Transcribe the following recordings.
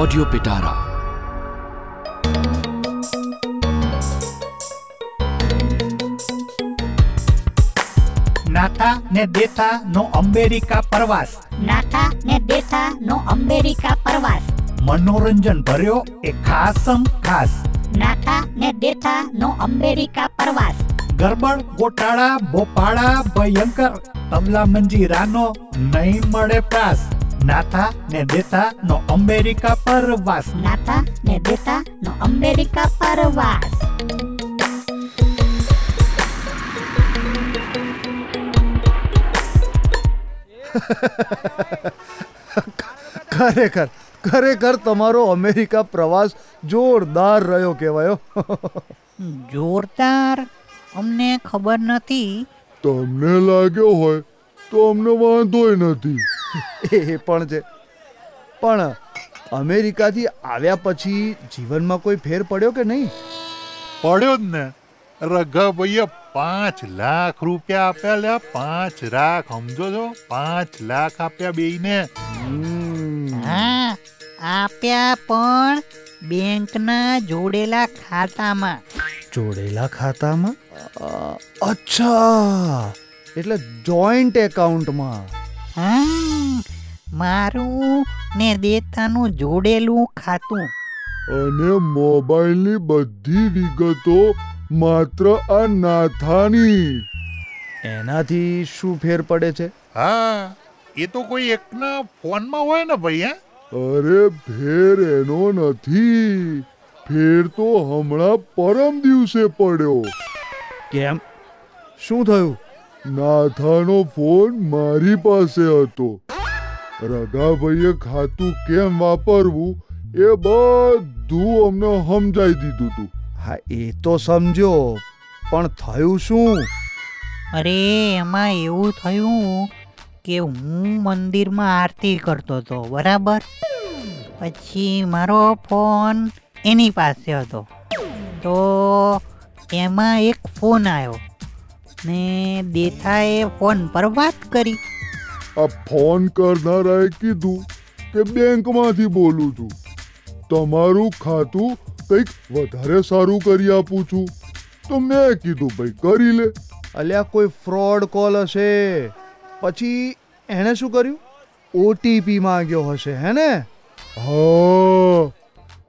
Audio પિટારા Natha ને દેથા નો America પ્રવાસ. નાથા ને દેથા નો અમેરિકા પ્રવાસ. મનોરંજન ભર્યો એ ખાસમ ખાસ. નાથા ને દેથા નો અમેરિકા પ્રવાસ. ગરબડ ગોટાળા બોપાળા ભયંકર. તબલા મંજીરાનો નહીં મળે પ્રાસ. નાથા ને દેતા નો અમેરિકા પરવાસ. નાતા ને દેતા નો અમેરિકા પરવાસ. ખરેખર ખરેખર તમારો અમેરિકા પ્રવાસ જોરદાર રહ્યો કહેવાયો જોરદાર? અમને ખબર નથી. તમને લાગ્યો હોય તો અમને વાંધોય નથી. એ પણ છે. પણ અમેરિકાથી આવ્યા પછી જીવનમાં કોઈ ફેર પડ્યો કે નહીં? પડ્યો જ ને. રઘાભાઈએ પાંચ લાખ રૂપિયા આપ્યા લ્યા પાંચ લાખ સમજો છો? પાંચ લાખ આપ્યા બેયને. હમ, હા આપ્યા પણ બેંકના જોડેલા ખાતામાં. જોડેલા ખાતામાં? અચ્છા. એટલે જોઈન્ટ એકાઉન્ટમાં. હા મારું ને દેતાનું જોડેલું ખાતું. અને મોબાઈલની બધી વિગતો માત્ર આ નાથાની. એનાથી શું ફેર પડે છે? હા એ તો કોઈ એકના ફોનમાં હોય ને ભાઈ હે? અરે ફેર એનો નથી. ફેર તો હમણાં પરમ દિવસે પડ્યો. કેમ? શું થયું? નાથાનો ફોન મારી પાસે હતો. રઘાભાઈએ ખાતું કેમ વાપરવું એ બધું અમને સમજાઈ દીધું તું. હા એ તો સમજો પણ થયું શું? અરે એમાં એવું થયું કે હું મંદિરમાં આરતી કરતો હતો બરાબર? પછી મારો ફોન એની પાસે હતો. તો એમાં એક ફોન આવ્યો. ને દેથાએ ફોન પર વાત કરી. આ ફોન કરનારાએ કીધું કે બેંકમાંથી બોલું છું. તમારું ખાતું કંઈક વધારે સારું કરી આપું છું. તો મેં કીધું ભાઈ કરી લે. અલ્યા કોઈ ફ્રોડ કોલ હશે? પછી એણે શું કર્યું? ઓટીપી માંગ્યો હશે હે ને? હા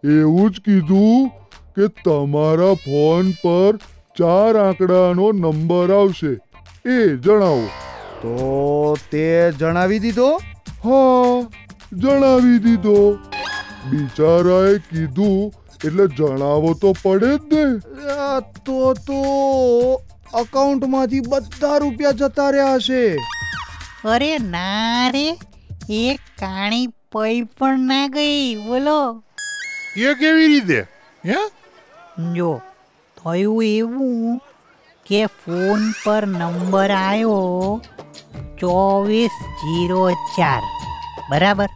એવું જ કીધું કે તમારા ફોન પર ચાર આંકડાનો નંબર આવશે. એ જણાવો. તો તે જણાવી દીધો? હા જણાવી દીધો. બિચારાએ કીધું એટલે જણાવો તો પડે જ ને. આ તો તો અકાઉન્ટમાંથી બધા રૂપિયા જતા રહ્યા હશે અરે ના રે એક કાણી પઈ પણ ના ગઈ બોલો. એ કેવી રીતે? હે? જો થયું એવું કે ફોન પર નંબર આવ્યો ચોવીસ જીરો ચાર. બરાબર?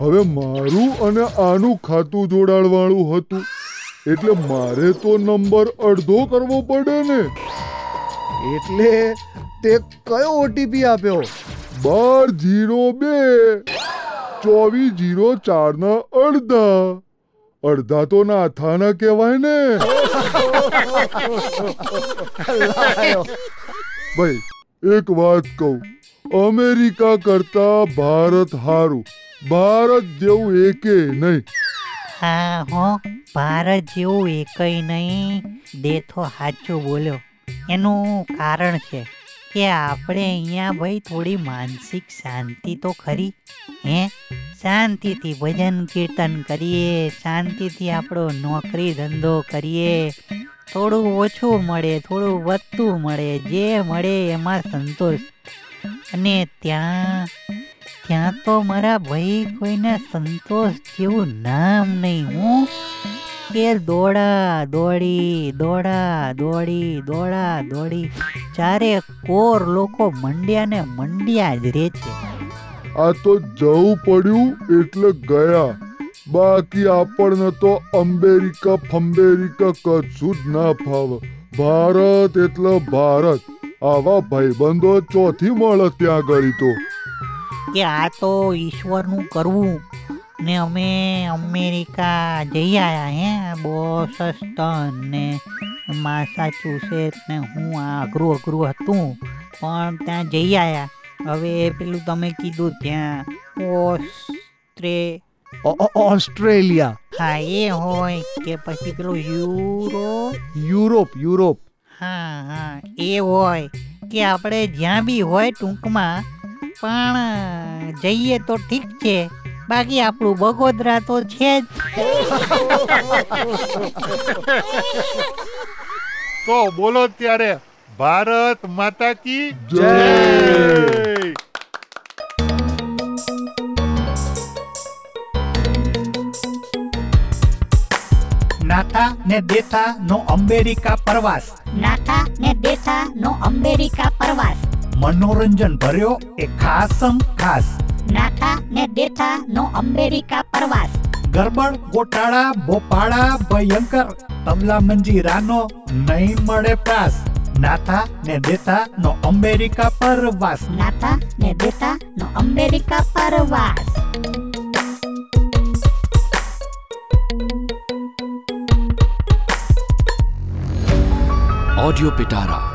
હવે મારું અને આનું ખાતું જોડાણવાળું હતું. એટલે મારે તો નંબર અડધો કરવો પડે ને. એટલે તે કયો ઓટીપી આપ્યો? બાર જીરો બે ચોવીસ જીરો ચાર ના અડધા. અડધા તો નાથાના કહેવાય ને. ભાઈ, એક વાત કહું. અમેરિકા કરતા ભારત હારું. ભારત જેવું એકે નહીં. હા, હો, ભારત જેવું એકય નહીં. દેથો સાચું બોલ્યો. એનું કારણ છે કે આપણે અહીંયા ભાઈ થોડી માનસિક શાંતિ તો ખરી, હે? શાંતિથી ભજન કીર્તન કરીએ, શાંતિથી આપણો નોકરી ધંધો કરીએ. થોડું ઓછું મળે, થોડું વધતું મળે, જે મળે એમાં સંતોષ. અને ત્યાં ત્યાં તો મારા ભાઈ કોઈને સંતોષ જેવું નામ નહીં, હું કે દોડા, દોડી દોડા દોડી દોડા, દોડી. ચારે કોર લોકો મંડ્યા ને મંડ્યા જ રહે છે. આ તો જવું પડ્યું એટલે ગયા. બાકી આપણને તો અમેરિકા ફંબેરિકા કશું જ ના ફાવે. ભારત એટલે ભારત. આવા ભાઈબંધો ચોથી મળે ત્યાં ગળી તો. કે આ તો ઈશ્વરનું કરવું. ને અમે અમેરિકા જઈ આવ્યા હે, બોસ્ટન ને માસાચુસેટ ને હું આ અઘરું અઘરું હતું. પણ ત્યાં જઈ આવ્યા હવે પેલું તમે કીધું ત્યાં ઓસ્ટ્રે ઓસ્ટ્રેલિયા. હા એ હોય કે પછી પેલું યુરો યુરોપ યુરોપ. હા હા એ હોય કે આપણે જ્યાં બી હોય ટૂંકમાં પણ જઈએ તો ઠીક છે. બાકી આપણું બગોદરા તો છે જ. તો બોલો ત્યારે ભારત માતા કી જય. ને દેથા નો અમેરિકા પ્રવાસ. નાથા ને દેથા નો અમેરિકા પ્રવાસ. મનોરંજન ભર્યો એ ખાસમ ખાસ. નાથા ને દેથા નો અમેરિકા પ્રવાસ. ગરબડ ગોટાળા બોપાળા ભયંકર. તબલા મંજીરાનો નહીં મળે પ્રાસ. નાથા ને દેથા નો અમેરિકા પ્રવાસ. નાથા ને દેથા નો અમેરિકા પ્રવાસ. ઓડિયો પિટારા